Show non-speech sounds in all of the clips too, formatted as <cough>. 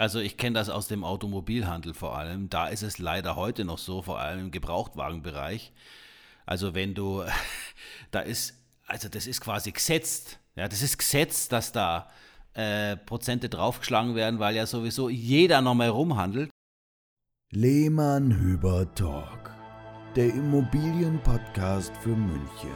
Also ich kenne das aus dem Automobilhandel vor allem. Da ist es leider heute noch so, vor allem im Gebrauchtwagenbereich. Also wenn du, <laughs> da ist, also das ist quasi gesetzt. Ja, das ist gesetzt, dass da äh, Prozente draufgeschlagen werden, weil ja sowieso jeder noch mal rumhandelt. Lehmann Hüber Talk, der Immobilienpodcast für München.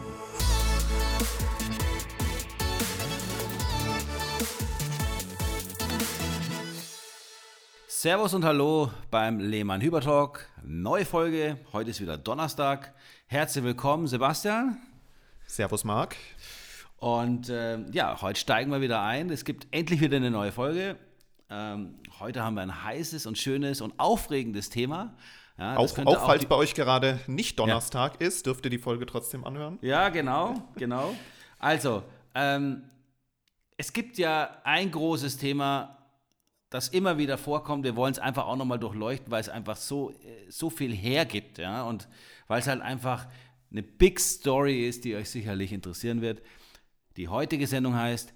Servus und Hallo beim Lehmann Hüber Talk. Neue Folge. Heute ist wieder Donnerstag. Herzlich willkommen, Sebastian. Servus, Marc. Und äh, ja, heute steigen wir wieder ein. Es gibt endlich wieder eine neue Folge. Ähm, heute haben wir ein heißes und schönes und aufregendes Thema. Ja, auch, auch, auch falls bei euch gerade nicht Donnerstag ja. ist, dürft ihr die Folge trotzdem anhören. Ja, genau, genau. Also, ähm, es gibt ja ein großes Thema, das immer wieder vorkommt. Wir wollen es einfach auch nochmal durchleuchten, weil es einfach so, äh, so viel hergibt, ja, und weil es halt einfach eine Big Story ist, die euch sicherlich interessieren wird. Die heutige Sendung heißt,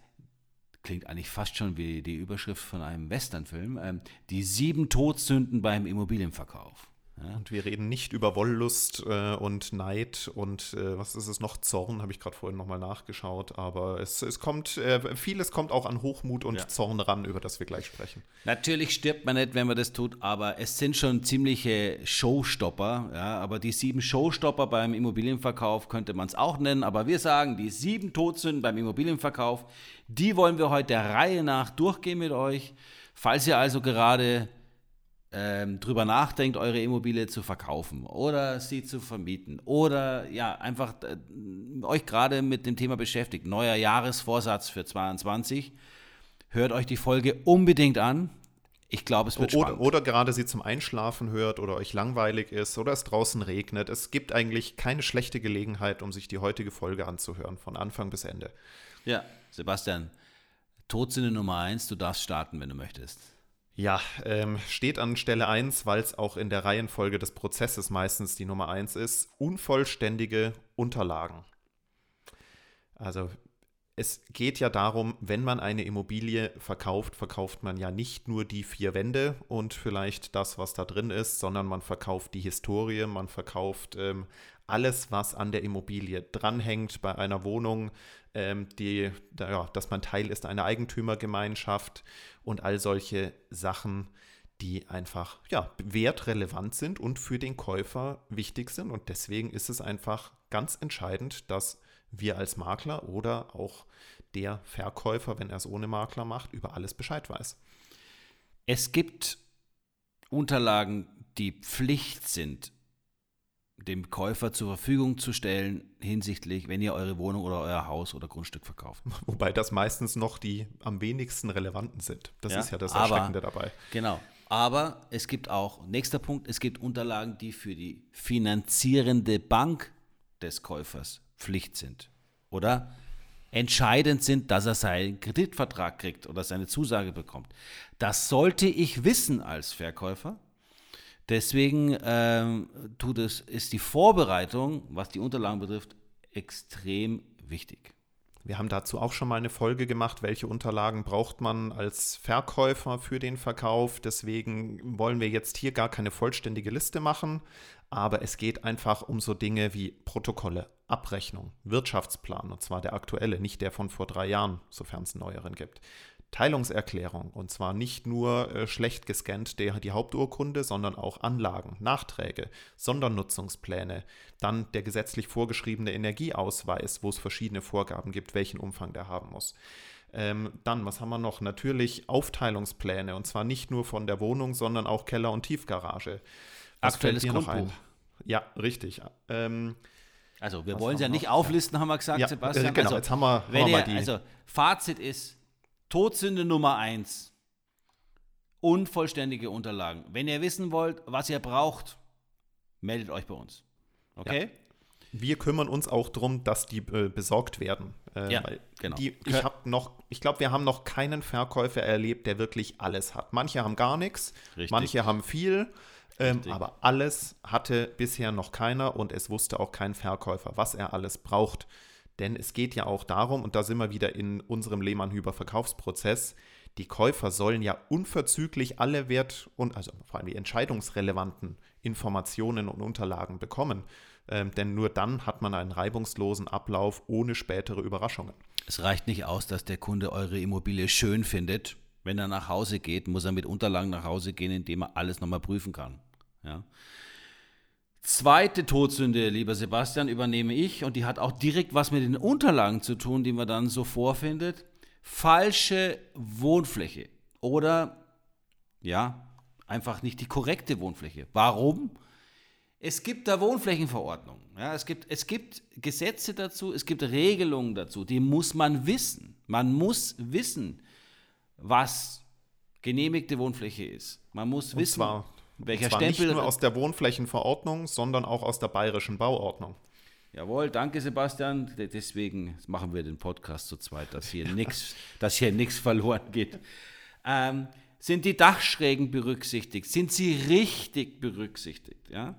klingt eigentlich fast schon wie die Überschrift von einem Westernfilm, ähm, die sieben Todsünden beim Immobilienverkauf. Ja. Und wir reden nicht über Wollust äh, und Neid und äh, was ist es noch? Zorn, habe ich gerade vorhin nochmal nachgeschaut. Aber es, es kommt, äh, vieles kommt auch an Hochmut und ja. Zorn ran, über das wir gleich sprechen. Natürlich stirbt man nicht, wenn man das tut, aber es sind schon ziemliche Showstopper. Ja? Aber die sieben Showstopper beim Immobilienverkauf könnte man es auch nennen. Aber wir sagen, die sieben Todsünden beim Immobilienverkauf, die wollen wir heute der Reihe nach durchgehen mit euch. Falls ihr also gerade ähm, drüber nachdenkt, eure Immobilie zu verkaufen oder sie zu vermieten oder ja, einfach äh, euch gerade mit dem Thema beschäftigt, neuer Jahresvorsatz für 2022, hört euch die Folge unbedingt an. Ich glaube, es wird oder, spannend. Oder gerade sie zum Einschlafen hört oder euch langweilig ist oder es draußen regnet. Es gibt eigentlich keine schlechte Gelegenheit, um sich die heutige Folge anzuhören, von Anfang bis Ende. Ja, Sebastian, Todsinne Nummer eins, du darfst starten, wenn du möchtest. Ja, ähm, steht an Stelle 1, weil es auch in der Reihenfolge des Prozesses meistens die Nummer 1 ist, unvollständige Unterlagen. Also es geht ja darum, wenn man eine Immobilie verkauft, verkauft man ja nicht nur die vier Wände und vielleicht das, was da drin ist, sondern man verkauft die Historie, man verkauft ähm, alles, was an der Immobilie dranhängt bei einer Wohnung, ähm, die, ja, dass man Teil ist einer Eigentümergemeinschaft und all solche Sachen, die einfach ja, wertrelevant sind und für den Käufer wichtig sind. Und deswegen ist es einfach ganz entscheidend, dass wir als Makler oder auch der Verkäufer, wenn er es ohne Makler macht, über alles Bescheid weiß. Es gibt Unterlagen, die Pflicht sind, dem Käufer zur Verfügung zu stellen hinsichtlich, wenn ihr eure Wohnung oder euer Haus oder Grundstück verkauft. Wobei das meistens noch die am wenigsten relevanten sind. Das ja, ist ja das Erschreckende aber, dabei. Genau. Aber es gibt auch, nächster Punkt, es gibt Unterlagen, die für die finanzierende Bank des Käufers Pflicht sind. Oder entscheidend sind, dass er seinen Kreditvertrag kriegt oder seine Zusage bekommt. Das sollte ich wissen als Verkäufer Deswegen ähm, tut es, ist die Vorbereitung, was die Unterlagen betrifft, extrem wichtig. Wir haben dazu auch schon mal eine Folge gemacht, welche Unterlagen braucht man als Verkäufer für den Verkauf. Deswegen wollen wir jetzt hier gar keine vollständige Liste machen, aber es geht einfach um so Dinge wie Protokolle, Abrechnung, Wirtschaftsplan, und zwar der aktuelle, nicht der von vor drei Jahren, sofern es einen neueren gibt. Teilungserklärung und zwar nicht nur äh, schlecht gescannt der, die Haupturkunde, sondern auch Anlagen, Nachträge, Sondernutzungspläne, dann der gesetzlich vorgeschriebene Energieausweis, wo es verschiedene Vorgaben gibt, welchen Umfang der haben muss. Ähm, dann, was haben wir noch? Natürlich Aufteilungspläne und zwar nicht nur von der Wohnung, sondern auch Keller- und Tiefgarage. Was Aktuelles Grundbuch. Ja, richtig. Ähm, also wir wollen es ja nicht auflisten, haben wir gesagt, ja, Sebastian. Äh, genau, also, jetzt haben wir, haben wir ihr, die. Also Fazit ist, Todsünde Nummer eins. Unvollständige Unterlagen. Wenn ihr wissen wollt, was ihr braucht, meldet euch bei uns. Okay? Ja. Wir kümmern uns auch darum, dass die äh, besorgt werden. Äh, ja, genau. Die, ich habe noch, ich glaube, wir haben noch keinen Verkäufer erlebt, der wirklich alles hat. Manche haben gar nichts, manche haben viel, ähm, aber alles hatte bisher noch keiner und es wusste auch kein Verkäufer, was er alles braucht. Denn es geht ja auch darum, und da sind wir wieder in unserem Lehmann-Hüber-Verkaufsprozess, Die Käufer sollen ja unverzüglich alle Wert und also vor allem die entscheidungsrelevanten Informationen und Unterlagen bekommen. Ähm, denn nur dann hat man einen reibungslosen Ablauf ohne spätere Überraschungen. Es reicht nicht aus, dass der Kunde eure Immobilie schön findet. Wenn er nach Hause geht, muss er mit Unterlagen nach Hause gehen, indem er alles nochmal prüfen kann. Ja. Zweite Todsünde, lieber Sebastian, übernehme ich und die hat auch direkt was mit den Unterlagen zu tun, die man dann so vorfindet. Falsche Wohnfläche oder ja, einfach nicht die korrekte Wohnfläche. Warum? Es gibt da Wohnflächenverordnungen. Ja, es, gibt, es gibt Gesetze dazu, es gibt Regelungen dazu, die muss man wissen. Man muss wissen, was genehmigte Wohnfläche ist. Man muss und wissen, zwar, welcher Stempel. Nicht nur aus der Wohnflächenverordnung, sondern auch aus der bayerischen Bauordnung. Jawohl, danke Sebastian. Deswegen machen wir den Podcast zu zweit, dass hier nichts, <laughs> dass hier nichts verloren geht. Ähm, sind die Dachschrägen berücksichtigt? Sind sie richtig berücksichtigt? Ja?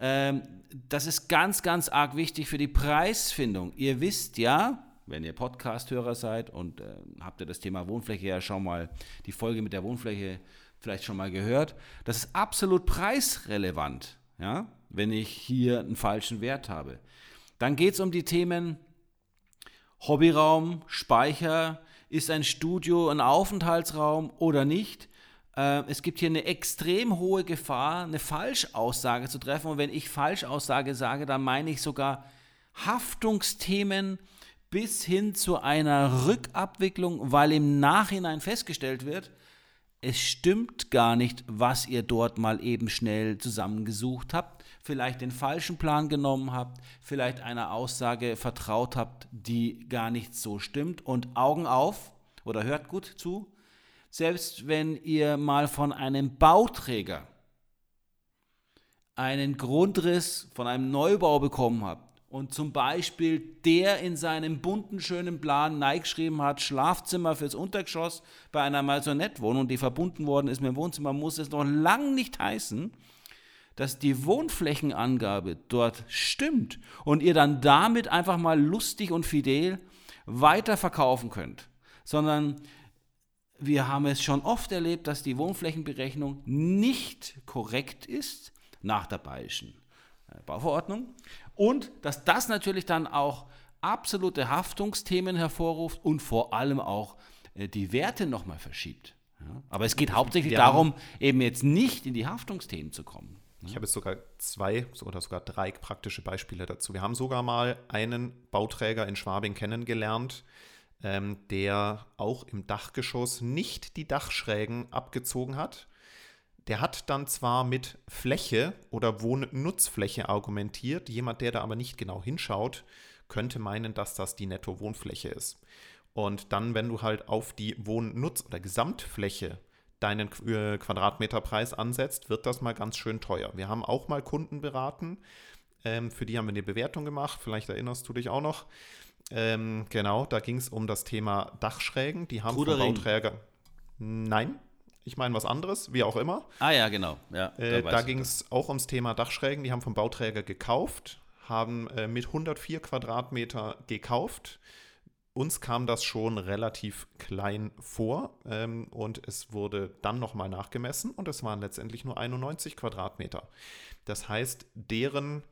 Ähm, das ist ganz, ganz arg wichtig für die Preisfindung. Ihr wisst ja, wenn ihr Podcast-Hörer seid und äh, habt ihr das Thema Wohnfläche ja schon mal, die Folge mit der Wohnfläche vielleicht schon mal gehört, das ist absolut preisrelevant, ja, wenn ich hier einen falschen Wert habe. Dann geht es um die Themen Hobbyraum, Speicher, ist ein Studio ein Aufenthaltsraum oder nicht? Äh, es gibt hier eine extrem hohe Gefahr, eine Falschaussage zu treffen. Und wenn ich Falschaussage sage, dann meine ich sogar Haftungsthemen bis hin zu einer Rückabwicklung, weil im Nachhinein festgestellt wird, es stimmt gar nicht, was ihr dort mal eben schnell zusammengesucht habt vielleicht den falschen Plan genommen habt, vielleicht einer Aussage vertraut habt, die gar nicht so stimmt. Und Augen auf oder hört gut zu, selbst wenn ihr mal von einem Bauträger einen Grundriss von einem Neubau bekommen habt und zum Beispiel der in seinem bunten, schönen Plan neigeschrieben hat, Schlafzimmer fürs Untergeschoss bei einer Maisonette-Wohnung, die verbunden worden ist mit dem Wohnzimmer, muss es noch lang nicht heißen, dass die Wohnflächenangabe dort stimmt und ihr dann damit einfach mal lustig und fidel weiterverkaufen könnt, sondern wir haben es schon oft erlebt, dass die Wohnflächenberechnung nicht korrekt ist nach der bayerischen Bauverordnung und dass das natürlich dann auch absolute Haftungsthemen hervorruft und vor allem auch äh, die Werte nochmal verschiebt. aber es geht hauptsächlich darum, eben jetzt nicht in die Haftungsthemen zu kommen. Ich habe jetzt sogar zwei oder sogar drei praktische Beispiele dazu. Wir haben sogar mal einen Bauträger in Schwabing kennengelernt, ähm, der auch im Dachgeschoss nicht die Dachschrägen abgezogen hat. Der hat dann zwar mit Fläche oder Wohnnutzfläche argumentiert, jemand, der da aber nicht genau hinschaut, könnte meinen, dass das die Netto-Wohnfläche ist. Und dann, wenn du halt auf die Wohnnutz- oder Gesamtfläche deinen äh, Quadratmeterpreis ansetzt, wird das mal ganz schön teuer. Wir haben auch mal Kunden beraten, ähm, für die haben wir eine Bewertung gemacht, vielleicht erinnerst du dich auch noch. Ähm, genau, da ging es um das Thema Dachschrägen. Die haben Rudering. vom Bauträger. Nein, ich meine was anderes, wie auch immer. Ah ja, genau. Ja, äh, da ging es auch ums Thema Dachschrägen. Die haben vom Bauträger gekauft, haben äh, mit 104 Quadratmeter gekauft uns kam das schon relativ klein vor ähm, und es wurde dann nochmal nachgemessen und es waren letztendlich nur 91 Quadratmeter. Das heißt, deren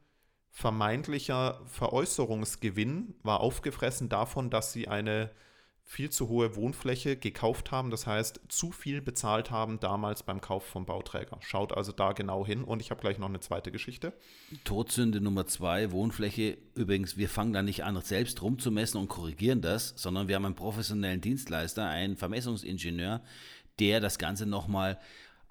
vermeintlicher Veräußerungsgewinn war aufgefressen davon, dass sie eine viel zu hohe Wohnfläche gekauft haben, das heißt zu viel bezahlt haben damals beim Kauf vom Bauträger. Schaut also da genau hin und ich habe gleich noch eine zweite Geschichte. Todsünde Nummer zwei, Wohnfläche. Übrigens, wir fangen da nicht an, selbst rumzumessen und korrigieren das, sondern wir haben einen professionellen Dienstleister, einen Vermessungsingenieur, der das Ganze nochmal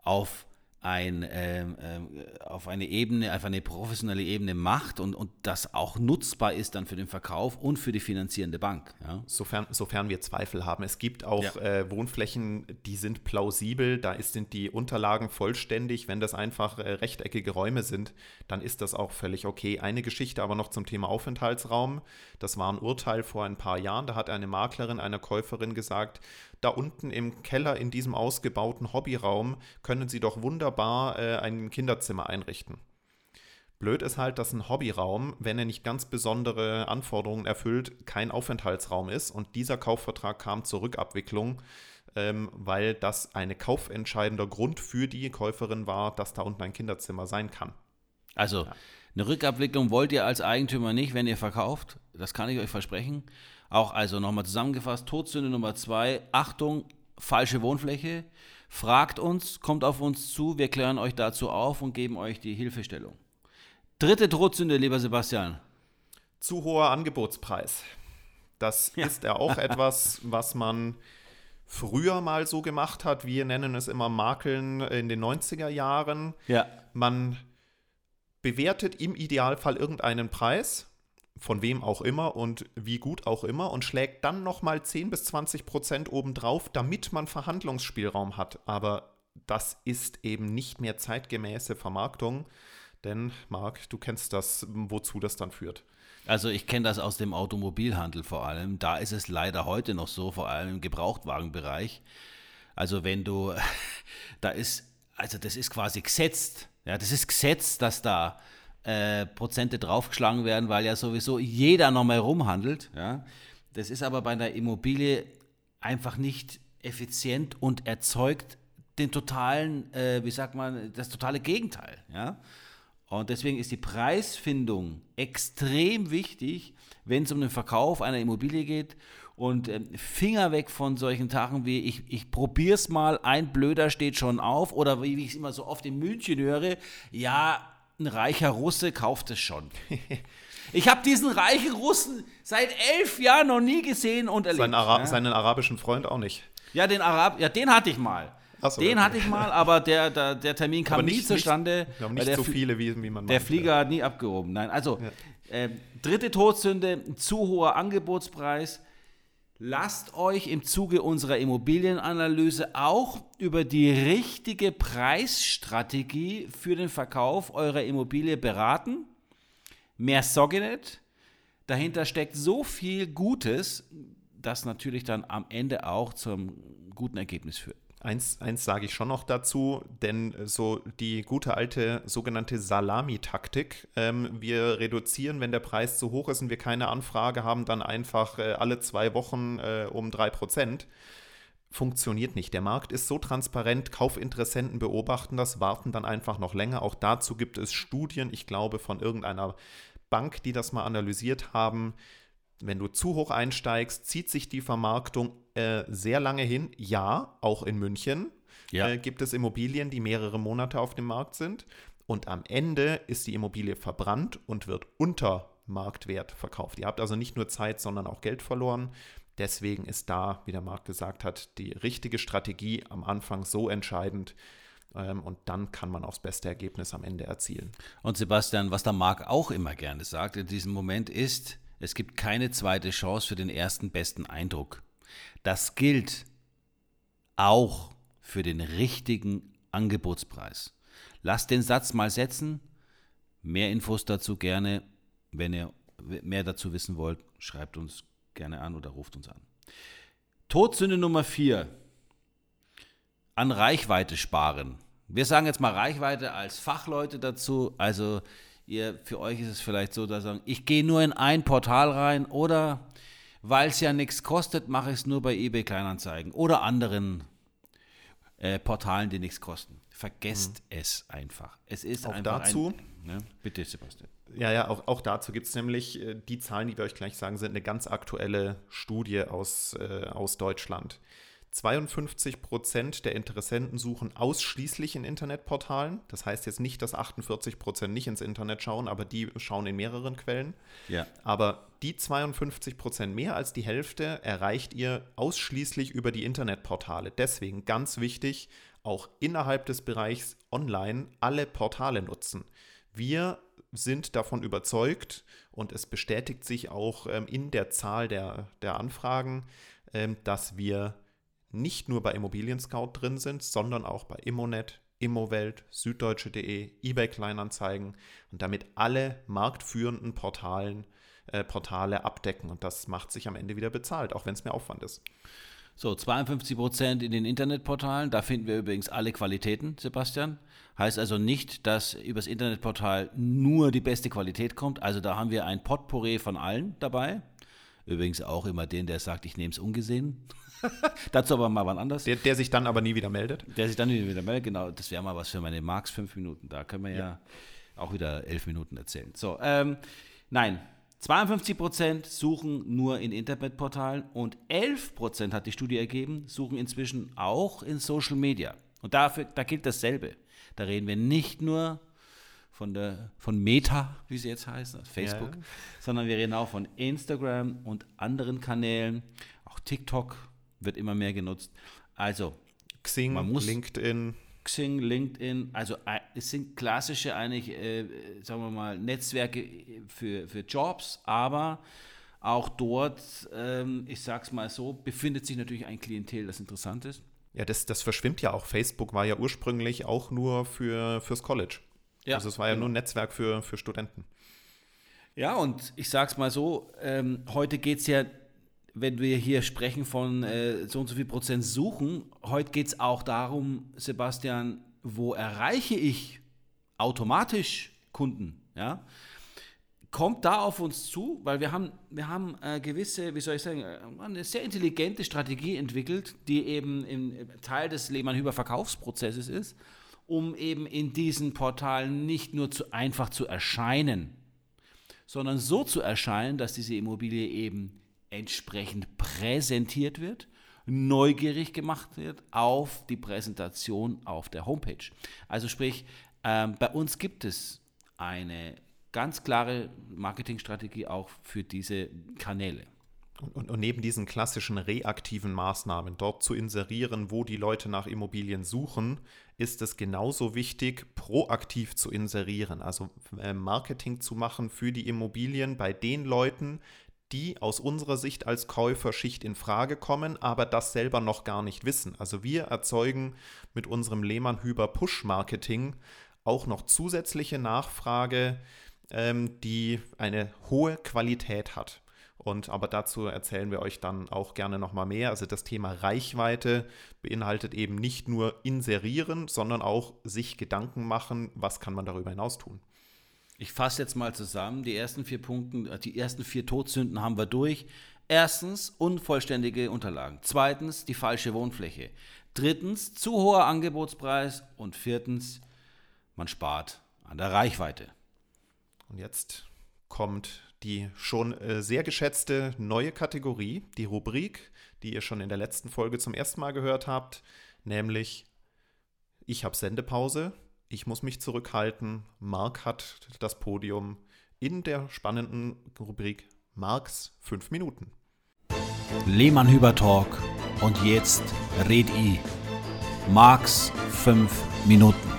auf ein, ähm, äh, auf eine Ebene, auf eine professionelle Ebene macht und, und das auch nutzbar ist dann für den Verkauf und für die finanzierende Bank. Ja. Sofern, sofern wir Zweifel haben. Es gibt auch ja. äh, Wohnflächen, die sind plausibel, da ist, sind die Unterlagen vollständig. Wenn das einfach äh, rechteckige Räume sind, dann ist das auch völlig okay. Eine Geschichte aber noch zum Thema Aufenthaltsraum. Das war ein Urteil vor ein paar Jahren. Da hat eine Maklerin einer Käuferin gesagt, da unten im Keller in diesem ausgebauten Hobbyraum können Sie doch wunderbar äh, ein Kinderzimmer einrichten. Blöd ist halt, dass ein Hobbyraum, wenn er nicht ganz besondere Anforderungen erfüllt, kein Aufenthaltsraum ist. Und dieser Kaufvertrag kam zur Rückabwicklung. ähm, weil das ein kaufentscheidender Grund für die Käuferin war, dass da unten ein Kinderzimmer sein kann. Also, eine Rückabwicklung wollt ihr als Eigentümer nicht, wenn ihr verkauft. Das kann ich euch versprechen. Auch also nochmal zusammengefasst, Todsünde Nummer zwei, Achtung, falsche Wohnfläche. Fragt uns, kommt auf uns zu, wir klären euch dazu auf und geben euch die Hilfestellung. Dritte Todsünde, lieber Sebastian. Zu hoher Angebotspreis. Das <laughs> ja. ist ja auch etwas, was man früher mal so gemacht hat. Wir nennen es immer Makeln in den 90er Jahren. Ja. Man bewertet im Idealfall irgendeinen Preis, von wem auch immer und wie gut auch immer, und schlägt dann nochmal 10 bis 20 Prozent obendrauf, damit man Verhandlungsspielraum hat. Aber das ist eben nicht mehr zeitgemäße Vermarktung. Denn, Marc, du kennst das, wozu das dann führt. Also ich kenne das aus dem Automobilhandel vor allem. Da ist es leider heute noch so, vor allem im Gebrauchtwagenbereich. Also wenn du, <laughs> da ist, also das ist quasi gesetzt. Ja, das ist gesetzt, dass da äh, Prozente draufgeschlagen werden, weil ja sowieso jeder nochmal rumhandelt. Ja. Das ist aber bei einer Immobilie einfach nicht effizient und erzeugt den totalen, äh, wie sagt man, das totale Gegenteil. Ja. Und deswegen ist die Preisfindung extrem wichtig, wenn es um den Verkauf einer Immobilie geht. Und äh, Finger weg von solchen Tagen wie ich, ich probiere es mal, ein Blöder steht schon auf. Oder wie ich es immer so oft in München höre, ja, ein reicher Russe kauft es schon. Ich habe diesen reichen Russen seit elf Jahren noch nie gesehen und erlebt. Seinen, Ara ja. seinen arabischen Freund auch nicht. Ja, den Arab, ja, den hatte ich mal. So, den okay. hatte ich mal, aber der, der, der Termin kam nicht, nie zustande. Nicht, nicht so viele, wie, wie man Der meint, Flieger ja. hat nie abgehoben. Nein, also ja. äh, dritte Todsünde, zu hoher Angebotspreis. Lasst euch im Zuge unserer Immobilienanalyse auch über die richtige Preisstrategie für den Verkauf eurer Immobilie beraten. Mehr ich nicht. Dahinter steckt so viel Gutes, das natürlich dann am Ende auch zum guten Ergebnis führt. Eins, eins sage ich schon noch dazu, denn so die gute alte sogenannte Salami-Taktik, ähm, wir reduzieren, wenn der Preis zu hoch ist und wir keine Anfrage haben, dann einfach äh, alle zwei Wochen äh, um drei Prozent, funktioniert nicht. Der Markt ist so transparent, Kaufinteressenten beobachten das, warten dann einfach noch länger. Auch dazu gibt es Studien, ich glaube, von irgendeiner Bank, die das mal analysiert haben, wenn du zu hoch einsteigst, zieht sich die Vermarktung äh, sehr lange hin. Ja, auch in München ja. äh, gibt es Immobilien, die mehrere Monate auf dem Markt sind. Und am Ende ist die Immobilie verbrannt und wird unter Marktwert verkauft. Ihr habt also nicht nur Zeit, sondern auch Geld verloren. Deswegen ist da, wie der Markt gesagt hat, die richtige Strategie am Anfang so entscheidend, ähm, und dann kann man auch das beste Ergebnis am Ende erzielen. Und Sebastian, was der Marc auch immer gerne sagt in diesem Moment ist, es gibt keine zweite Chance für den ersten besten Eindruck. Das gilt auch für den richtigen Angebotspreis. Lasst den Satz mal setzen. Mehr Infos dazu gerne. Wenn ihr mehr dazu wissen wollt, schreibt uns gerne an oder ruft uns an. Todsünde Nummer 4. An Reichweite sparen. Wir sagen jetzt mal Reichweite als Fachleute dazu. Also Ihr, für euch ist es vielleicht so, dass sagen, ich gehe nur in ein Portal rein oder weil es ja nichts kostet, mache ich es nur bei eBay Kleinanzeigen oder anderen äh, Portalen, die nichts kosten. Vergesst mhm. es einfach. Es ist auch einfach dazu. Ein, ne? Bitte, Sebastian. Ja, ja, auch, auch dazu gibt es nämlich äh, die Zahlen, die wir euch gleich sagen, sind eine ganz aktuelle Studie aus, äh, aus Deutschland. 52 Prozent der Interessenten suchen ausschließlich in Internetportalen. Das heißt jetzt nicht, dass 48 Prozent nicht ins Internet schauen, aber die schauen in mehreren Quellen. Ja. Aber die 52 Prozent, mehr als die Hälfte, erreicht ihr ausschließlich über die Internetportale. Deswegen ganz wichtig, auch innerhalb des Bereichs Online alle Portale nutzen. Wir sind davon überzeugt und es bestätigt sich auch ähm, in der Zahl der, der Anfragen, ähm, dass wir nicht nur bei Immobilien Scout drin sind, sondern auch bei Immonet, Immowelt, Süddeutsche.de, eBay Kleinanzeigen und damit alle marktführenden Portalen, äh, Portale abdecken. Und das macht sich am Ende wieder bezahlt, auch wenn es mehr Aufwand ist. So, 52 Prozent in den Internetportalen. Da finden wir übrigens alle Qualitäten, Sebastian. Heißt also nicht, dass übers Internetportal nur die beste Qualität kommt. Also da haben wir ein Potpourri von allen dabei. Übrigens auch immer den, der sagt, ich nehme es ungesehen. <laughs> Dazu aber mal wann anders. Der, der, sich dann aber nie wieder meldet. Der sich dann nie wieder meldet, genau. Das wäre mal was für meine Marks fünf Minuten. Da können wir ja, ja auch wieder elf Minuten erzählen. So, ähm, nein. 52 Prozent suchen nur in Internetportalen und 11 Prozent hat die Studie ergeben, suchen inzwischen auch in Social Media. Und dafür, da gilt dasselbe. Da reden wir nicht nur von, der, von Meta, wie sie jetzt heißt, also Facebook, ja. sondern wir reden auch von Instagram und anderen Kanälen. Auch TikTok wird immer mehr genutzt. Also, Xing, man muss, LinkedIn. Xing, LinkedIn, also äh, es sind klassische eigentlich, äh, sagen wir mal, Netzwerke für, für Jobs, aber auch dort, ähm, ich sag's mal so, befindet sich natürlich ein Klientel, das interessant ist. Ja, das, das verschwimmt ja auch. Facebook war ja ursprünglich auch nur für, fürs College. Ja, also es war ja genau. nur ein Netzwerk für, für Studenten. Ja, und ich sag's mal so, ähm, heute geht es ja, wenn wir hier sprechen von äh, so und so viel Prozent suchen, heute geht es auch darum, Sebastian, wo erreiche ich automatisch Kunden? Ja? Kommt da auf uns zu, weil wir haben, wir haben äh, gewisse, wie soll ich sagen, äh, eine sehr intelligente Strategie entwickelt, die eben im, Teil des Lehmann-Hüber-Verkaufsprozesses ist um eben in diesen Portalen nicht nur zu einfach zu erscheinen, sondern so zu erscheinen, dass diese Immobilie eben entsprechend präsentiert wird, neugierig gemacht wird auf die Präsentation auf der Homepage. Also sprich, ähm, bei uns gibt es eine ganz klare Marketingstrategie auch für diese Kanäle. Und, und, neben diesen klassischen reaktiven Maßnahmen, dort zu inserieren, wo die Leute nach Immobilien suchen, ist es genauso wichtig, proaktiv zu inserieren, also äh, Marketing zu machen für die Immobilien bei den Leuten, die aus unserer Sicht als Käuferschicht in Frage kommen, aber das selber noch gar nicht wissen. Also wir erzeugen mit unserem Lehmann-Hüber Push-Marketing auch noch zusätzliche Nachfrage, ähm, die eine hohe Qualität hat. Und aber dazu erzählen wir euch dann auch gerne nochmal mehr. Also das Thema Reichweite beinhaltet eben nicht nur inserieren, sondern auch sich Gedanken machen, was kann man darüber hinaus tun. Ich fasse jetzt mal zusammen. Die ersten vier Punkte, äh, die ersten vier Todsünden haben wir durch. Erstens unvollständige Unterlagen. Zweitens die falsche Wohnfläche. Drittens zu hoher Angebotspreis. Und viertens, man spart an der Reichweite. Und jetzt kommt die schon äh, sehr geschätzte neue Kategorie, die Rubrik, die ihr schon in der letzten Folge zum ersten Mal gehört habt, nämlich ich habe Sendepause, ich muss mich zurückhalten, Marc hat das Podium in der spannenden Rubrik Marks 5 Minuten. Lehmann Hüber Talk und jetzt red i. Marks 5 Minuten.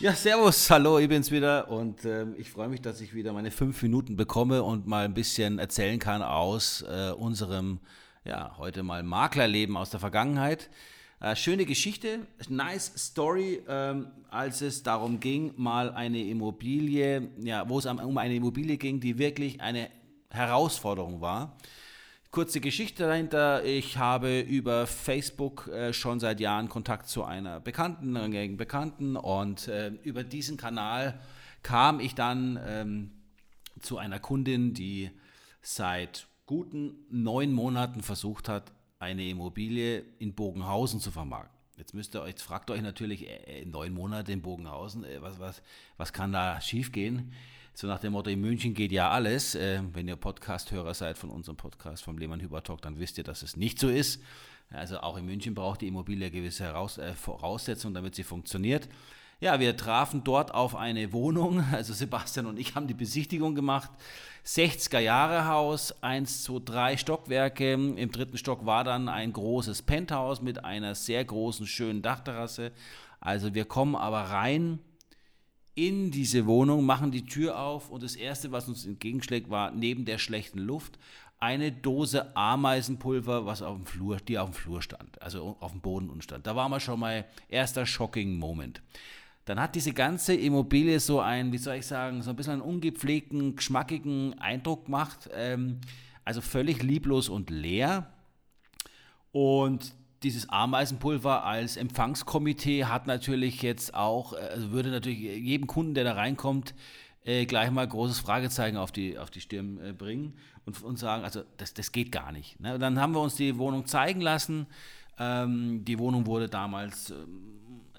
Ja, servus, hallo, ich bin's wieder und äh, ich freue mich, dass ich wieder meine fünf Minuten bekomme und mal ein bisschen erzählen kann aus äh, unserem, ja, heute mal Maklerleben aus der Vergangenheit. Äh, schöne Geschichte, nice Story, ähm, als es darum ging, mal eine Immobilie, ja, wo es um eine Immobilie ging, die wirklich eine Herausforderung war. Kurze Geschichte dahinter. Ich habe über Facebook äh, schon seit Jahren Kontakt zu einer Bekannten, einer Bekannten und äh, über diesen Kanal kam ich dann ähm, zu einer Kundin, die seit guten neun Monaten versucht hat, eine Immobilie in Bogenhausen zu vermarkten. Jetzt müsst ihr euch, fragt euch natürlich, äh, neun Monate in Bogenhausen, äh, was, was, was kann da schiefgehen? So nach dem Motto, in München geht ja alles. Äh, wenn ihr Podcast-Hörer seid von unserem Podcast, vom Lehmann Hüber Talk, dann wisst ihr, dass es nicht so ist. Also auch in München braucht die Immobilie gewisse Heraus äh, Voraussetzungen, damit sie funktioniert. Ja, wir trafen dort auf eine Wohnung. <laughs> Also Sebastian und ich haben die Besichtigung gemacht. 60er Jahre Haus, 1, 2, 3 Stockwerke. Im dritten Stock war dann ein großes Penthouse mit einer sehr großen, schönen Dachterrasse. Also wir kommen aber rein in diese Wohnung, machen die Tür auf und das Erste, was uns entgegenschlägt, war neben der schlechten Luft eine Dose Ameisenpulver, was auf dem Flur, die auf dem Flur stand, also auf dem Boden stand. Da war mal schon mal erster shocking Moment. Dann hat diese ganze Immobilie so einen, wie soll ich sagen, so ein bisschen einen ungepflegten, geschmackigen Eindruck gemacht. Ähm, also völlig lieblos und leer. Und dieses Ameisenpulver als Empfangskomitee hat natürlich jetzt auch, also würde natürlich jedem Kunden, der da reinkommt, äh, gleich mal großes Fragezeichen auf die, auf die Stirn äh, bringen und, und sagen, also das, das geht gar nicht. Ne? Dann haben wir uns die Wohnung zeigen lassen. Ähm, die Wohnung wurde damals ähm,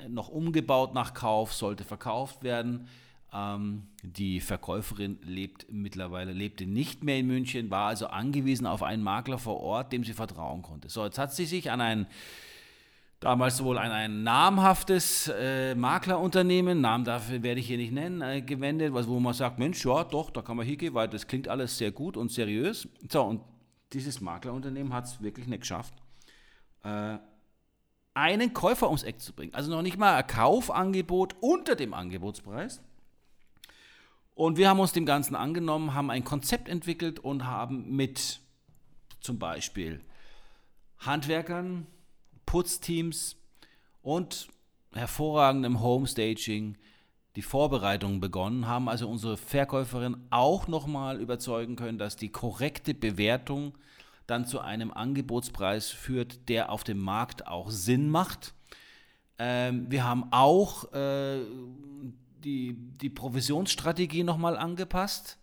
noch umgebaut nach Kauf, sollte verkauft werden. Ähm, die Verkäuferin lebt mittlerweile, lebte nicht mehr in München, war also angewiesen auf einen Makler vor Ort, dem sie vertrauen konnte. So, jetzt hat sie sich an einen damals wohl an ein namhaftes äh, Maklerunternehmen, Namen dafür werde ich hier nicht nennen, äh, gewendet, wo man sagt, Mensch, ja, doch, da kann man hingehen, weil das klingt alles sehr gut und seriös. So, und dieses Maklerunternehmen hat es wirklich nicht geschafft, äh, einen Käufer ums Eck zu bringen. Also noch nicht mal ein Kaufangebot unter dem Angebotspreis. Und wir haben uns dem Ganzen angenommen, haben ein Konzept entwickelt und haben mit zum Beispiel Handwerkern, Putzteams und hervorragendem Homestaging die Vorbereitungen begonnen, haben also unsere Verkäuferin auch nochmal überzeugen können, dass die korrekte Bewertung dann zu einem Angebotspreis führt, der auf dem Markt auch Sinn macht. Ähm, wir haben auch äh, die, die Provisionsstrategie nochmal angepasst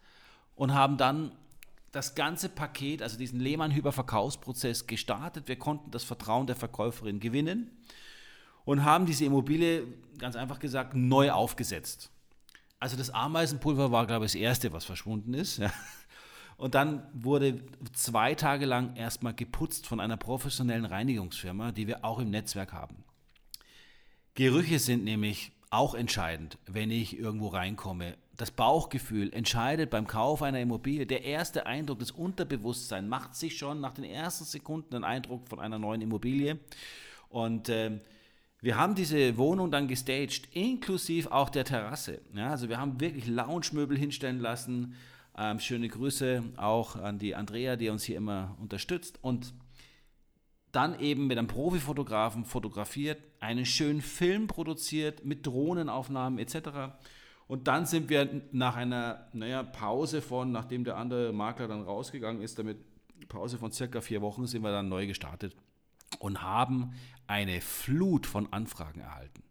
und haben dann das ganze Paket, also diesen Lehmann-Hüber-Verkaufsprozess gestartet. Wir konnten das Vertrauen der Verkäuferin gewinnen und haben diese Immobilie, ganz einfach gesagt, neu aufgesetzt. Also das Ameisenpulver war, glaube ich, das Erste, was verschwunden ist. Ja. Und dann wurde zwei Tage lang erstmal geputzt von einer professionellen Reinigungsfirma, die wir auch im Netzwerk haben. Gerüche sind nämlich auch entscheidend, wenn ich irgendwo reinkomme. Das Bauchgefühl entscheidet beim Kauf einer Immobilie. Der erste Eindruck, das Unterbewusstsein macht sich schon nach den ersten Sekunden einen Eindruck von einer neuen Immobilie. Und äh, wir haben diese Wohnung dann gestaged, inklusive auch der Terrasse. Ja, also wir haben wirklich Lounge-Möbel hinstellen lassen. Ähm, schöne Grüße auch an die Andrea, die uns hier immer unterstützt. Und dann eben mit einem Profifotografen fotografiert, einen schönen Film produziert mit Drohnenaufnahmen etc. Und dann sind wir nach einer naja, Pause von, nachdem der andere Makler dann rausgegangen ist, damit Pause von circa vier Wochen, sind wir dann neu gestartet und haben eine Flut von Anfragen erhalten.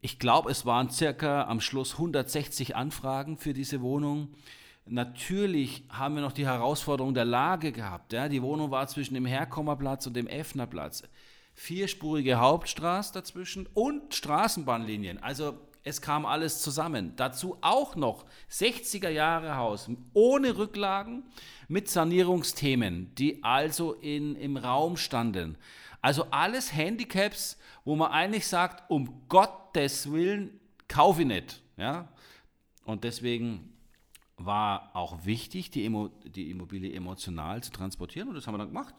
Ich glaube, es waren circa am Schluss 160 Anfragen für diese Wohnung. Natürlich haben wir noch die Herausforderung der Lage gehabt. Ja? Die Wohnung war zwischen dem Herkommerplatz und dem Effnerplatz. Vierspurige Hauptstraße dazwischen und Straßenbahnlinien. Also es kam alles zusammen. Dazu auch noch 60er Jahre Haus ohne Rücklagen mit Sanierungsthemen, die also in, im Raum standen. Also alles Handicaps, wo man eigentlich sagt, um Gottes Willen, kaufe ich nicht. Ja? Und deswegen war auch wichtig, die, Immo die Immobilie emotional zu transportieren und das haben wir dann gemacht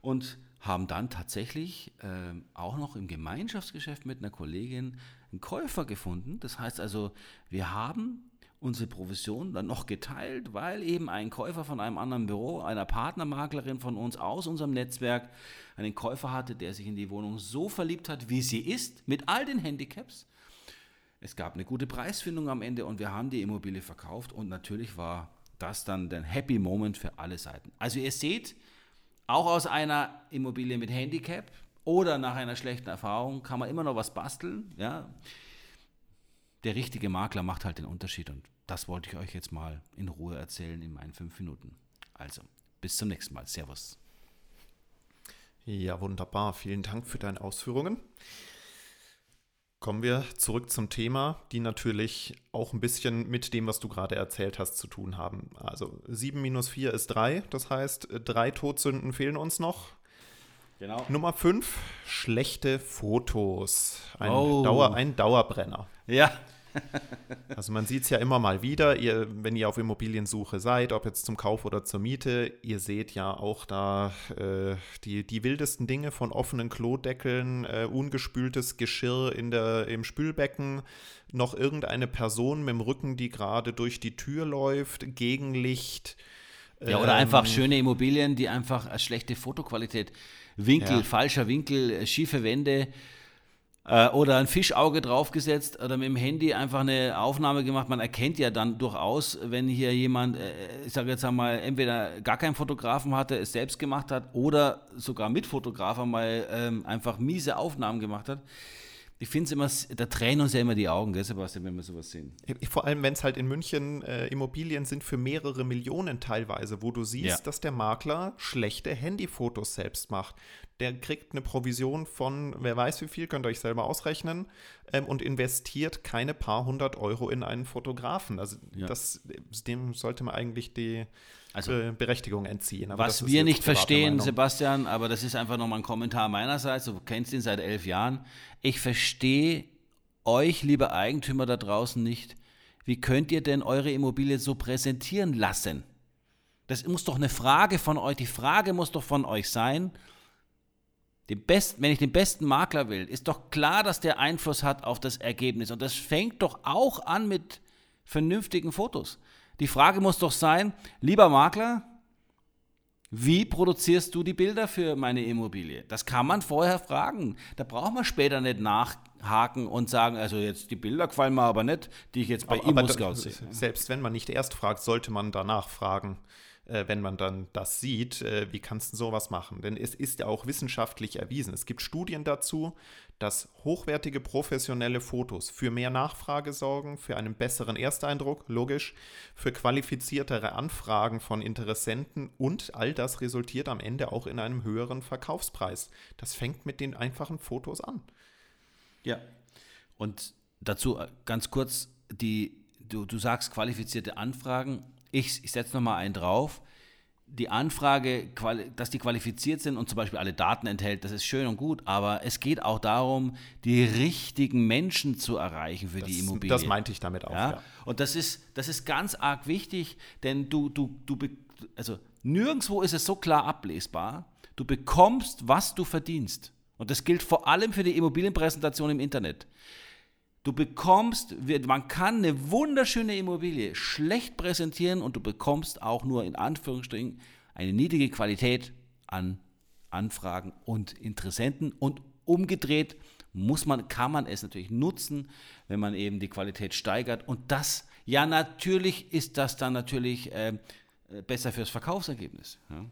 und haben dann tatsächlich äh, auch noch im Gemeinschaftsgeschäft mit einer Kollegin einen Käufer gefunden. Das heißt also, wir haben unsere Provision dann noch geteilt, weil eben ein Käufer von einem anderen Büro, einer Partnermaklerin von uns aus unserem Netzwerk, einen Käufer hatte, der sich in die Wohnung so verliebt hat, wie sie ist, mit all den Handicaps, es gab eine gute Preisfindung am Ende und wir haben die Immobilie verkauft und natürlich war das dann der Happy Moment für alle Seiten. Also ihr seht, auch aus einer Immobilie mit Handicap oder nach einer schlechten Erfahrung kann man immer noch was basteln. Ja? Der richtige Makler macht halt den Unterschied und das wollte ich euch jetzt mal in Ruhe erzählen in meinen fünf Minuten. Also, bis zum nächsten Mal. Servus. Ja, wunderbar. Vielen Dank für deine Ausführungen. Kommen wir zurück zum Thema, die natürlich auch ein bisschen mit dem, was du gerade erzählt hast, zu tun haben. Also 7 minus 4 ist 3, das heißt, drei Todsünden fehlen uns noch. Genau. Nummer 5, schlechte Fotos. Ein, oh. Dauer, ein Dauerbrenner. Ja, <laughs> also man sieht es ja immer mal wieder, ihr, wenn ihr auf Immobiliensuche seid, ob jetzt zum Kauf oder zur Miete, ihr seht ja auch da äh, die, die wildesten Dinge von offenen Klodeckeln, äh, ungespültes Geschirr in der, im Spülbecken, noch irgendeine Person mit dem Rücken, die gerade durch die Tür läuft, Gegenlicht. Ja, oder ähm, einfach schöne Immobilien, die einfach eine schlechte Fotoqualität, Winkel, ja. falscher Winkel, schiefe Wände. Äh, oder ein Fischauge draufgesetzt oder mit dem Handy einfach eine Aufnahme gemacht. Man erkennt ja dann durchaus, wenn hier jemand, äh, ich sage jetzt einmal, entweder gar keinen Fotografen hatte, es selbst gemacht hat oder sogar mit Fotografen mal ähm, einfach miese Aufnahmen gemacht hat. Ich finde es immer, da tränen uns ja immer die Augen, gell, Sebastian, wenn wir sowas sehen. Vor allem, wenn es halt in München äh, Immobilien sind für mehrere Millionen teilweise, wo du siehst, ja. dass der Makler schlechte Handyfotos selbst macht. Der kriegt eine Provision von, wer weiß wie viel, könnt ihr euch selber ausrechnen, ähm, und investiert keine paar hundert Euro in einen Fotografen. Also ja. das, dem sollte man eigentlich die also, Berechtigung entziehen. Aber was wir nicht verstehen, Meinung. Sebastian, aber das ist einfach nochmal ein Kommentar meinerseits, du kennst ihn seit elf Jahren. Ich verstehe euch, liebe Eigentümer da draußen, nicht. Wie könnt ihr denn eure Immobilie so präsentieren lassen? Das muss doch eine Frage von euch, die Frage muss doch von euch sein, besten, wenn ich den besten Makler will, ist doch klar, dass der Einfluss hat auf das Ergebnis. Und das fängt doch auch an mit vernünftigen Fotos. Die Frage muss doch sein, lieber Makler, wie produzierst du die Bilder für meine Immobilie? Das kann man vorher fragen. Da braucht man später nicht nachhaken und sagen, also jetzt die Bilder gefallen mir aber nicht, die ich jetzt bei Immo-Scout sehe. Selbst wenn man nicht erst fragt, sollte man danach fragen äh, wenn man dann das sieht, äh, wie kannst du sowas machen? Denn es ist ja auch wissenschaftlich erwiesen. Es gibt Studien dazu, dass hochwertige professionelle Fotos für mehr Nachfrage sorgen, für einen besseren Ersteindruck, logisch, für qualifiziertere Anfragen von Interessenten und all das resultiert am Ende auch in einem höheren Verkaufspreis. Das fängt mit den einfachen Fotos an. Ja. Und dazu äh, ganz kurz, die, du, du sagst qualifizierte Anfragen ich, ich setze nochmal einen drauf. Die Anfrage, dass die qualifiziert sind und zum Beispiel alle Daten enthält, das ist schön und gut, aber es geht auch darum, die richtigen Menschen zu erreichen für das, die Immobilie. Das meinte ich damit auch. Ja? ja? Und das ist, das ist ganz arg wichtig, denn du, du, du, also nirgendwo ist es so klar ablesbar, du bekommst, was du verdienst. Und das gilt vor allem für die Immobilienpräsentation im Internet. Du bekommst, man kann eine wunderschöne Immobilie schlecht präsentieren und du bekommst auch nur in Anführungsstrichen eine niedrige Qualität an Anfragen und Interessenten und umgedreht muss man, kann man es natürlich nutzen, wenn man eben die Qualität steigert und das, ja natürlich ist das dann natürlich äh, besser fürs Verkaufsergebnis. Ja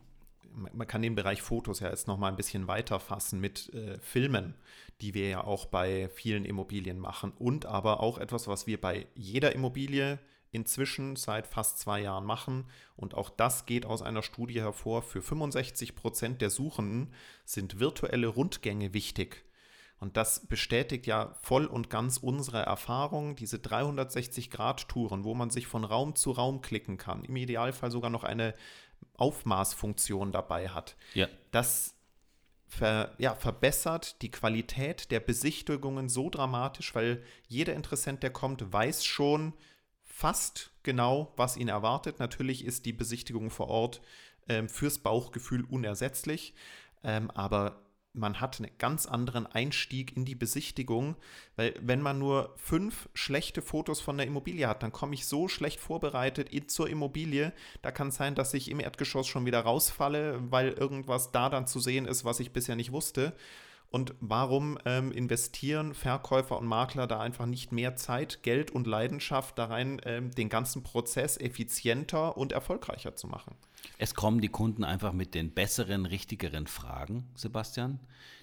man kann den Bereich Fotos ja jetzt noch mal ein bisschen weiter fassen mit äh, Filmen, die wir ja auch bei vielen Immobilien machen und aber auch etwas, was wir bei jeder Immobilie inzwischen seit fast zwei Jahren machen. Und auch das geht aus einer Studie hervor. Für 65 Prozent der Suchenden sind virtuelle Rundgänge wichtig. Und das bestätigt ja voll und ganz unsere Erfahrung, diese 360-Grad-Touren, wo man sich von Raum zu Raum klicken kann, im Idealfall sogar noch eine Aufmaßfunktion dabei hat. Ja. Das ver, ja, verbessert die Qualität der Besichtigungen so dramatisch, weil jeder Interessent, der kommt, weiß schon fast genau, was ihn erwartet. Natürlich ist die Besichtigung vor Ort ähm, fürs Bauchgefühl unersetzlich, ähm, aber man hat einen ganz anderen Einstieg in die Besichtigung, weil wenn man nur fünf schlechte Fotos von der Immobilie hat, dann komme ich so schlecht vorbereitet in, zur Immobilie. Da kann es sein, dass ich im Erdgeschoss schon wieder rausfalle, weil irgendwas da dann zu sehen ist, was ich bisher nicht wusste. Und warum ähm, investieren Verkäufer und Makler da einfach nicht mehr Zeit, Geld und Leidenschaft da rein, ähm, den ganzen Prozess effizienter und erfolgreicher zu machen? Es kommen die Kunden einfach mit den besseren, richtigeren Fragen, Sebastian,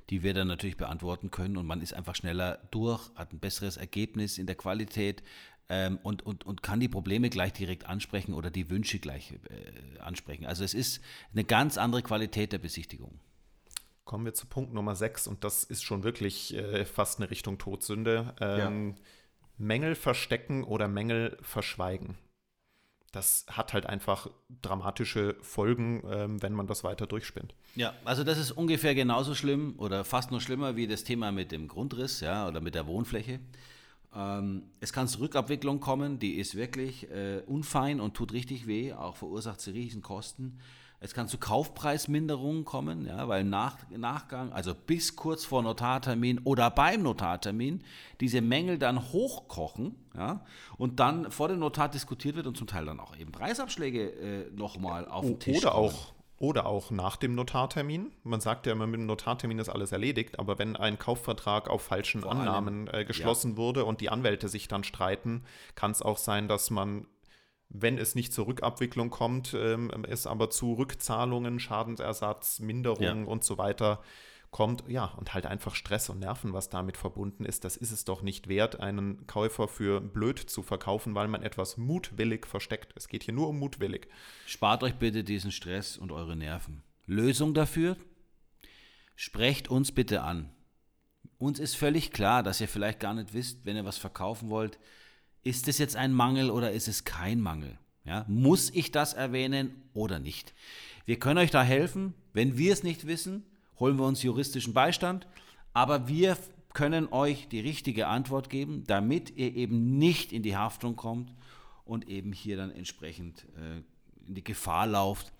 die wir dann natürlich beantworten können und man ist einfach schneller durch, hat ein besseres Ergebnis in der Qualität ähm, und, und, und kann die Probleme gleich direkt ansprechen oder die Wünsche gleich äh, ansprechen. Also es ist eine ganz andere Qualität der Besichtigung. Kommen wir zu Punkt Nummer 6 und das ist schon wirklich äh, fast eine Richtung Todsünde. Ähm, ja. Mängel verstecken oder Mängel verschweigen. Das hat halt einfach dramatische Folgen, ähm, wenn man das weiter durchspinnt. Ja, also das ist ungefähr genauso schlimm oder fast noch schlimmer wie das Thema mit dem Grundriss ja, oder mit der Wohnfläche. Ähm, es kann zur Rückabwicklung kommen, die ist wirklich äh, unfein und tut richtig weh, auch verursacht sie riesigen Kosten. Es kann zu Kaufpreisminderungen kommen, ja, weil im Nach Nachgang, also bis kurz vor Notartermin oder beim Notartermin, diese Mängel dann hochkochen ja, und dann vor dem Notar diskutiert wird und zum Teil dann auch eben Preisabschläge äh, nochmal auf den Tisch Oder kommen. auch oder auch nach dem Notartermin. Man sagt ja immer, mit dem Notartermin ist alles erledigt, aber wenn ein Kaufvertrag auf falschen Vor Annahmen äh, geschlossen ja. wurde und die Anwälte sich dann streiten, kann es auch sein, dass man wenn es nicht zur Rückabwicklung kommt, ähm, es aber zu Rückzahlungen, Schadensersatz, Minderungen ja. und so weiter kommt, ja, und halt einfach Stress und Nerven, was damit verbunden ist, das ist es doch nicht wert, einen Käufer für blöd zu verkaufen, weil man etwas mutwillig versteckt. Es geht hier nur um mutwillig. Spart euch bitte diesen Stress und eure Nerven. Lösung dafür? Sprecht uns bitte an. Uns ist völlig klar, dass ihr vielleicht gar nicht wisst, wenn ihr was verkaufen wollt, ist es jetzt ein Mangel oder ist es kein Mangel? Ja, muss ich das erwähnen oder nicht? Wir können euch da helfen. Wenn wir es nicht wissen, holen wir uns juristischen Beistand. Aber wir können euch die richtige Antwort geben, damit ihr eben nicht in die Haftung kommt und eben hier dann entsprechend äh, in die Gefahr lauft,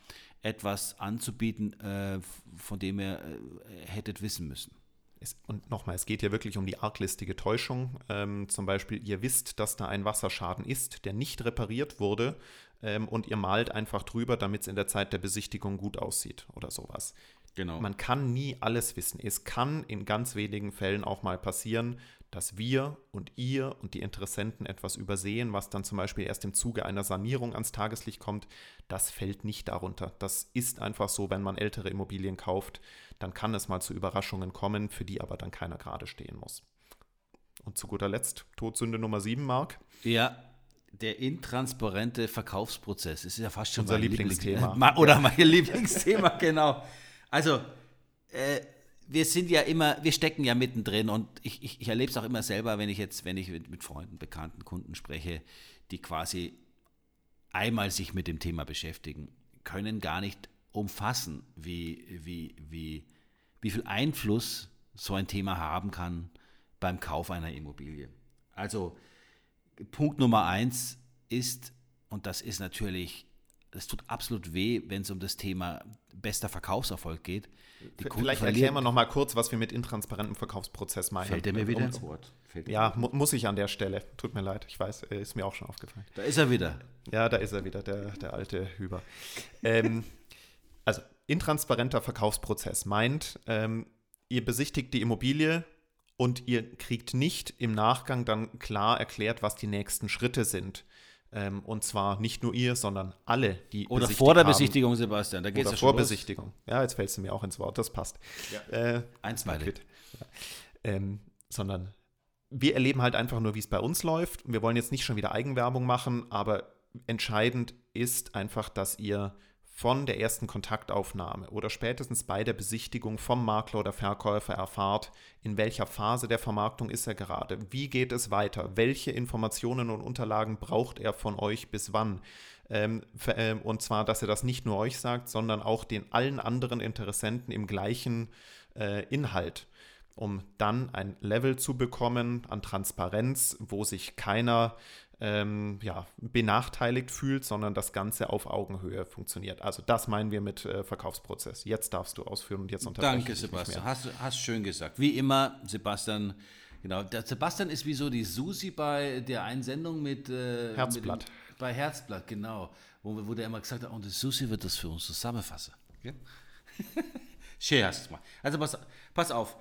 etwas anzubieten, äh, von dem ihr äh, hättet wissen müssen. Es, und nochmal, es geht hier wirklich um die arglistige Täuschung. Ähm, zum Beispiel, ihr wisst, dass da ein Wasserschaden ist, der nicht repariert wurde ähm, und ihr malt einfach drüber, damit es in der Zeit der Besichtigung gut aussieht oder sowas. Genau. Man kann nie alles wissen. Es kann in ganz wenigen Fällen auch mal passieren, dass wir und ihr und die Interessenten etwas übersehen, was dann zum Beispiel erst im Zuge einer Sanierung ans Tageslicht kommt. Das fällt nicht darunter. Das ist einfach so, wenn man ältere Immobilien kauft dann kann es mal zu Überraschungen kommen, für die aber dann keiner gerade stehen muss. Und zu guter Letzt, Todsünde Nummer 7, Marc. Ja, der intransparente Verkaufsprozess ist ja fast schon unser Lieblingsthema. Lieblings oder mein <laughs> Lieblingsthema, genau. Also, äh, wir sind ja immer, wir stecken ja mittendrin und ich, ich, ich erlebe es auch immer selber, wenn ich jetzt, wenn ich mit, mit Freunden, Bekannten, Kunden spreche, die quasi einmal sich mit dem Thema beschäftigen, können gar nicht umfassen, wie, wie, wie, wie viel Einfluss so ein Thema haben kann beim Kauf einer Immobilie. Also Punkt Nummer eins ist, und das ist natürlich, das tut absolut weh, wenn es um das Thema bester Verkaufserfolg geht. Die Vielleicht erklären wir noch mal kurz, was wir mit intransparentem Verkaufsprozess meinen. Fällt er mir wieder ins Wort? Ja, mu muss ich an der Stelle. Tut mir leid, ich weiß, ist mir auch schon aufgefallen. Da ist er wieder. Ja, da ist er wieder, der, der alte Hüber. ähm, <laughs> also intransparenter Verkaufsprozess meint, ähm, ihr besichtigt die Immobilie und ihr kriegt nicht im Nachgang dann klar erklärt, was die nächsten Schritte sind. Ähm, und zwar nicht nur ihr, sondern alle, die Oder vor der haben. Besichtigung, Sebastian, da geht es ja vor Besichtigung. Ja, jetzt fällst du mir auch ins Wort, das passt. Ja. Äh, Einstweilig. Ja. Ähm, sondern wir erleben halt einfach nur, wie es bei uns läuft. Wir wollen jetzt nicht schon wieder Eigenwerbung machen, aber entscheidend ist einfach, dass ihr von der ersten Kontaktaufnahme oder spätestens bei der Besichtigung vom Makler oder Verkäufer erfahrt, in welcher Phase der Vermarktung ist er gerade, wie geht es weiter, welche Informationen und Unterlagen braucht er von euch bis wann. Ähm, ähm, und zwar, dass er das nicht nur euch sagt, sondern auch den allen anderen Interessenten im gleichen äh, Inhalt um dann ein Level zu bekommen an Transparenz, wo sich keiner ähm, ja, benachteiligt fühlt, sondern das Ganze auf Augenhöhe funktioniert. Also das meinen wir mit äh, Verkaufsprozess. Jetzt darfst du ausführen und jetzt unterbreche Danke, Sebastian. Hast, hast schön gesagt. Wie immer, Sebastian. Genau, der Sebastian ist wie so die Susi bei der Einsendung mit äh, Herzblatt. Mit dem, bei Herzblatt, genau. Wo, wo der immer gesagt hat, und die Susi wird das für uns zusammenfassen. Ja? Schön hast du mal. Also pass, pass auf.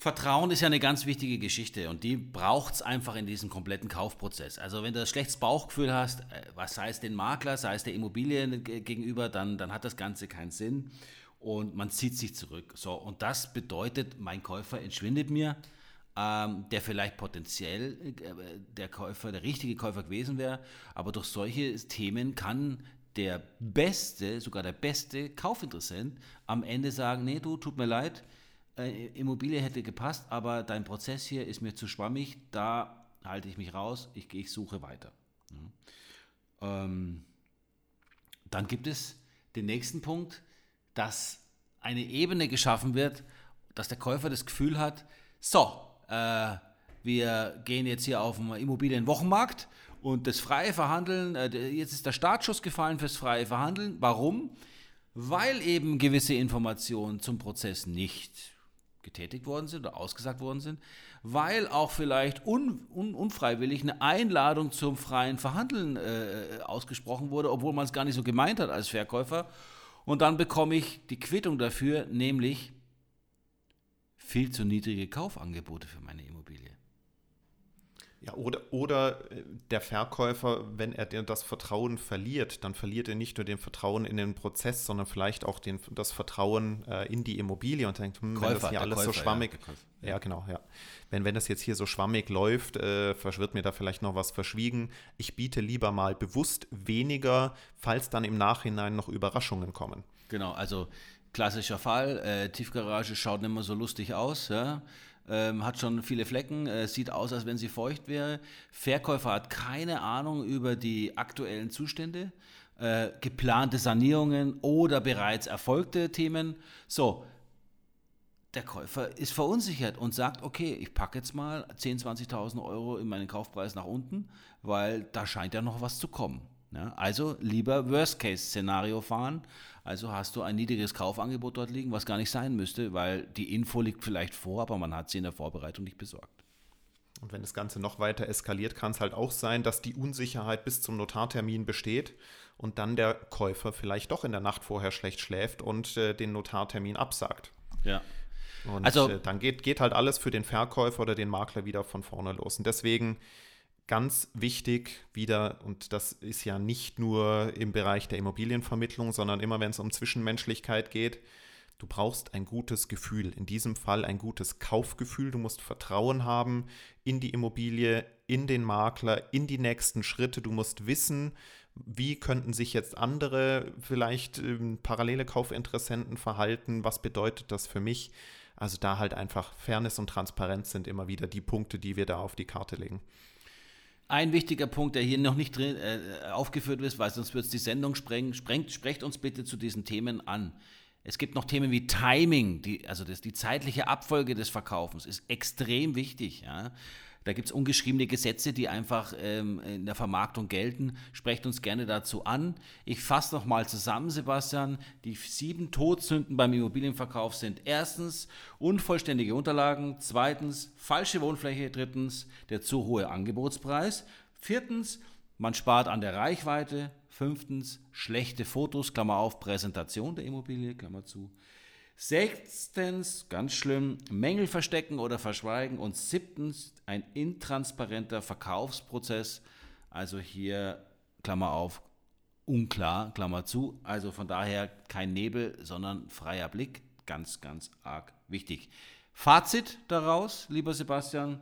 Vertrauen ist ja eine ganz wichtige Geschichte und die braucht es einfach in diesem kompletten Kaufprozess. Also wenn du ein schlechtes Bauchgefühl hast, äh, was sei es den Makler, sei es der Immobilie gegenüber, dann, dann hat das Ganze keinen Sinn und man zieht sich zurück. So, und das bedeutet, mein Käufer entschwindet mir, ähm, der vielleicht potenziell äh, der Käufer, der richtige Käufer gewesen wäre, aber durch solche Themen kann der beste, sogar der beste Kaufinteressent am Ende sagen, nee, du, tut mir leid, äh, Immobilie hätte gepasst, aber dein Prozess hier ist mir zu schwammig, da halte ich mich raus, ich, ich suche weiter. Ja. Ähm, dann gibt es den nächsten Punkt, dass eine Ebene geschaffen wird, dass der Käufer das Gefühl hat, so, äh, wir gehen jetzt hier auf den Immobilienwochenmarkt und das freie Verhandeln, äh, jetzt ist der Startschuss gefallen fürs freie Verhandeln. Warum? Weil eben gewisse Informationen zum Prozess nicht getätigt worden sind oder ausgesagt worden sind, weil auch vielleicht un, un, unfreiwillig eine Einladung zum freien Verhandeln äh, ausgesprochen wurde, obwohl man es gar nicht so gemeint hat als Verkäufer. Und dann bekomme ich die Quittung dafür, nämlich viel zu niedrige Kaufangebote für meine Immobilie. Ja, oder, oder äh, der Verkäufer, wenn er das Vertrauen verliert, dann verliert er nicht nur den Vertrauen in den Prozess, sondern vielleicht auch den, das Vertrauen äh, in die Immobilie und denkt, hm, Käufer, wenn das hier alles Käufer, so schwammig, ja, ja, genau, ja. Wenn, wenn das jetzt hier so schwammig läuft, äh, wird mir da vielleicht noch was verschwiegen. Ich biete lieber mal bewusst weniger, falls dann im Nachhinein noch Überraschungen kommen. Genau, also klassischer Fall, äh, Tiefgarage schaut nicht mehr so lustig aus, ja ähm, hat schon viele Flecken, äh, sieht aus, als wenn sie feucht wäre. Verkäufer hat keine Ahnung über die aktuellen Zustände, äh, geplante Sanierungen oder bereits erfolgte Themen. So, der Käufer ist verunsichert und sagt, okay, ich packe jetzt mal 10.000, 20.000 Euro in meinen Kaufpreis nach unten, weil da scheint ja noch was zu kommen. Ja, also lieber Worst-Case-Szenario fahren. Also hast du ein niedriges Kaufangebot dort liegen, was gar nicht sein müsste, weil die Info liegt vielleicht vor, aber man hat sie in der Vorbereitung nicht besorgt. Und wenn das Ganze noch weiter eskaliert, kann es halt auch sein, dass die Unsicherheit bis zum Notartermin besteht und dann der Käufer vielleicht doch in der Nacht vorher schlecht schläft und äh, den Notartermin absagt. Ja. Und also, äh, dann geht, geht halt alles für den Verkäufer oder den Makler wieder von vorne los. Und deswegen ganz wichtig wieder, und das ist ja nicht nur im Bereich der Immobilienvermittlung, sondern immer wenn es um Zwischenmenschlichkeit geht, du brauchst ein gutes Gefühl. In diesem Fall ein gutes Kaufgefühl. Du musst Vertrauen haben in die Immobilie, in den Makler, in die nächsten Schritte. Du musst wissen, wie könnten sich jetzt andere vielleicht ähm, parallele Kaufinteressenten verhalten? Was bedeutet das für mich? Also da halt einfach Fairness und Transparenz sind immer wieder die Punkte, die wir da auf die Karte legen. Ein wichtiger Punkt, der hier noch nicht drin, äh, aufgeführt ist, weil sonst wird es die Sendung sprengen, sprengt, sprecht uns bitte zu diesen Themen an. Es gibt noch Themen wie Timing, die, also das, die zeitliche Abfolge des Verkaufens ist extrem wichtig. Ja? Da gibt es ungeschriebene Gesetze, die einfach ähm, in der Vermarktung gelten. Sprecht uns gerne dazu an. Ich fasse nochmal zusammen, Sebastian. Die sieben Todsünden beim Immobilienverkauf sind erstens unvollständige Unterlagen, zweitens falsche Wohnfläche, drittens der zu hohe Angebotspreis, viertens man spart an der Reichweite, fünftens schlechte Fotos, Klammer auf, Präsentation der Immobilie, Klammer zu. Sechstens, ganz schlimm, Mängel verstecken oder verschweigen. Und siebtens, ein intransparenter Verkaufsprozess. Also hier, Klammer auf, unklar, Klammer zu. Also von daher kein Nebel, sondern freier Blick. Ganz, ganz arg wichtig. Fazit daraus, lieber Sebastian.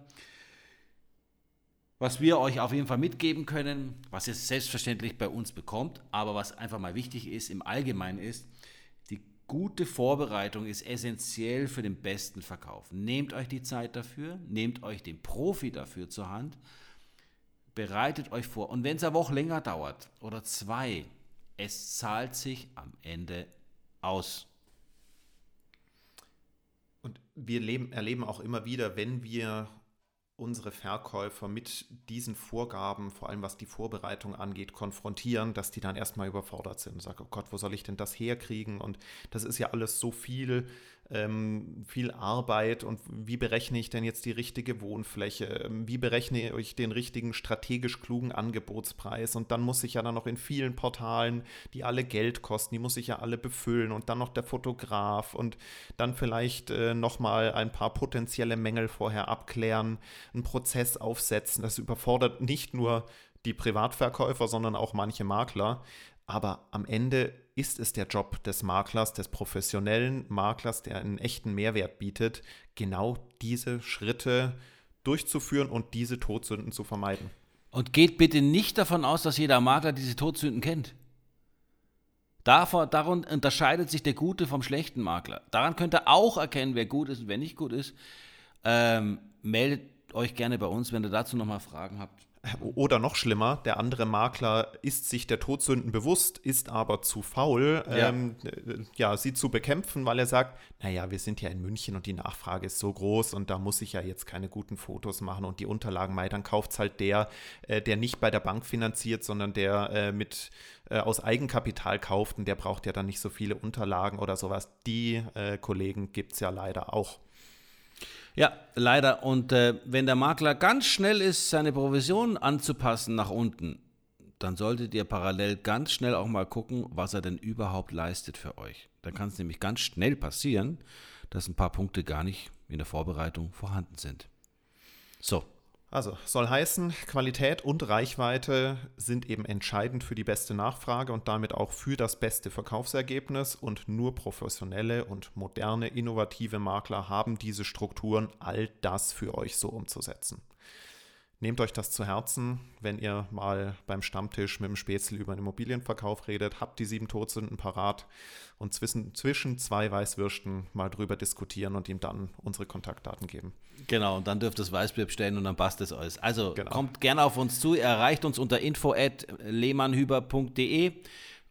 Was wir euch auf jeden Fall mitgeben können, was ihr selbstverständlich bei uns bekommt, aber was einfach mal wichtig ist im Allgemeinen ist, Gute Vorbereitung ist essentiell für den besten Verkauf. Nehmt euch die Zeit dafür, nehmt euch den Profi dafür zur Hand, bereitet euch vor. Und wenn es eine Woche länger dauert oder zwei, es zahlt sich am Ende aus. Und wir leben, erleben auch immer wieder, wenn wir unsere Verkäufer mit diesen Vorgaben, vor allem was die Vorbereitung angeht, konfrontieren, dass die dann erstmal überfordert sind und sagen, oh Gott, wo soll ich denn das herkriegen? Und das ist ja alles so viel, ähm, viel Arbeit und wie berechne ich denn jetzt die richtige Wohnfläche? Ähm, wie berechne ich den richtigen strategisch klugen Angebotspreis? Und dann muss ich ja dann noch in vielen Portalen, die alle Geld kosten, die muss ich ja alle befüllen und dann noch der Fotograf und dann vielleicht äh, nochmal ein paar potenzielle Mängel vorher abklären, einen Prozess aufsetzen. Das überfordert nicht nur die Privatverkäufer, sondern auch manche Makler. Aber am Ende ist es der Job des Maklers, des professionellen Maklers, der einen echten Mehrwert bietet, genau diese Schritte durchzuführen und diese Todsünden zu vermeiden. Und geht bitte nicht davon aus, dass jeder Makler diese Todsünden kennt. Davon, daran unterscheidet sich der gute vom schlechten Makler. Daran könnt ihr auch erkennen, wer gut ist und wer nicht gut ist. Ähm, meldet euch gerne bei uns, wenn ihr dazu nochmal Fragen habt. Oder noch schlimmer, der andere Makler ist sich der Todsünden bewusst, ist aber zu faul, ja. Ähm, ja, sie zu bekämpfen, weil er sagt, naja, wir sind ja in München und die Nachfrage ist so groß und da muss ich ja jetzt keine guten Fotos machen und die Unterlagen mei, dann kauft es halt der, äh, der nicht bei der Bank finanziert, sondern der äh, mit äh, aus Eigenkapital kauft und der braucht ja dann nicht so viele Unterlagen oder sowas. Die äh, Kollegen gibt es ja leider auch. Ja, leider. Und äh, wenn der Makler ganz schnell ist, seine Provision anzupassen nach unten, dann solltet ihr parallel ganz schnell auch mal gucken, was er denn überhaupt leistet für euch. Dann kann es nämlich ganz schnell passieren, dass ein paar Punkte gar nicht in der Vorbereitung vorhanden sind. So. Also soll heißen, Qualität und Reichweite sind eben entscheidend für die beste Nachfrage und damit auch für das beste Verkaufsergebnis und nur professionelle und moderne, innovative Makler haben diese Strukturen, all das für euch so umzusetzen. Nehmt euch das zu Herzen, wenn ihr mal beim Stammtisch mit dem Spätzle über einen Immobilienverkauf redet, habt die sieben Todsünden parat und zwischen, zwischen zwei Weißwürsten mal drüber diskutieren und ihm dann unsere Kontaktdaten geben. Genau, und dann dürft ihr das Weißbier bestellen und dann passt es euch. Also genau. kommt gerne auf uns zu, erreicht uns unter info.lehmannhüber.de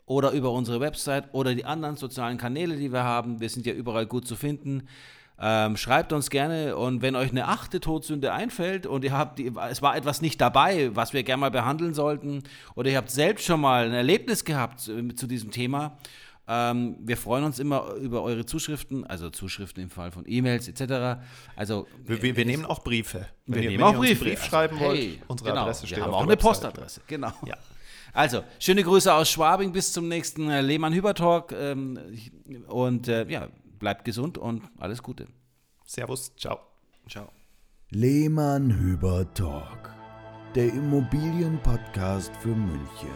oder über unsere Website oder die anderen sozialen Kanäle, die wir haben. Wir sind ja überall gut zu finden. Ähm, schreibt uns gerne und wenn euch eine achte Todsünde einfällt und ihr habt, die, es war etwas nicht dabei, was wir gerne mal behandeln sollten, oder ihr habt selbst schon mal ein Erlebnis gehabt äh, zu diesem Thema, ähm, wir freuen uns immer über eure Zuschriften, also Zuschriften im Fall von E-Mails etc. Also wir, wir, wir nehmen auch Briefe. Wenn wir ihr, nehmen auch Briefe. Brief schreiben also, hey, wollt, unsere genau, Adresse steht wir haben auch eine Website. Postadresse. Genau. Ja. Also, schöne Grüße aus Schwabing bis zum nächsten äh, Lehmann-Hüber-Talk. Ähm, und äh, ja, bleibt gesund und alles Gute. Servus, ciao. Ciao. Lehmann Hüber Talk, der Immobilienpodcast für München.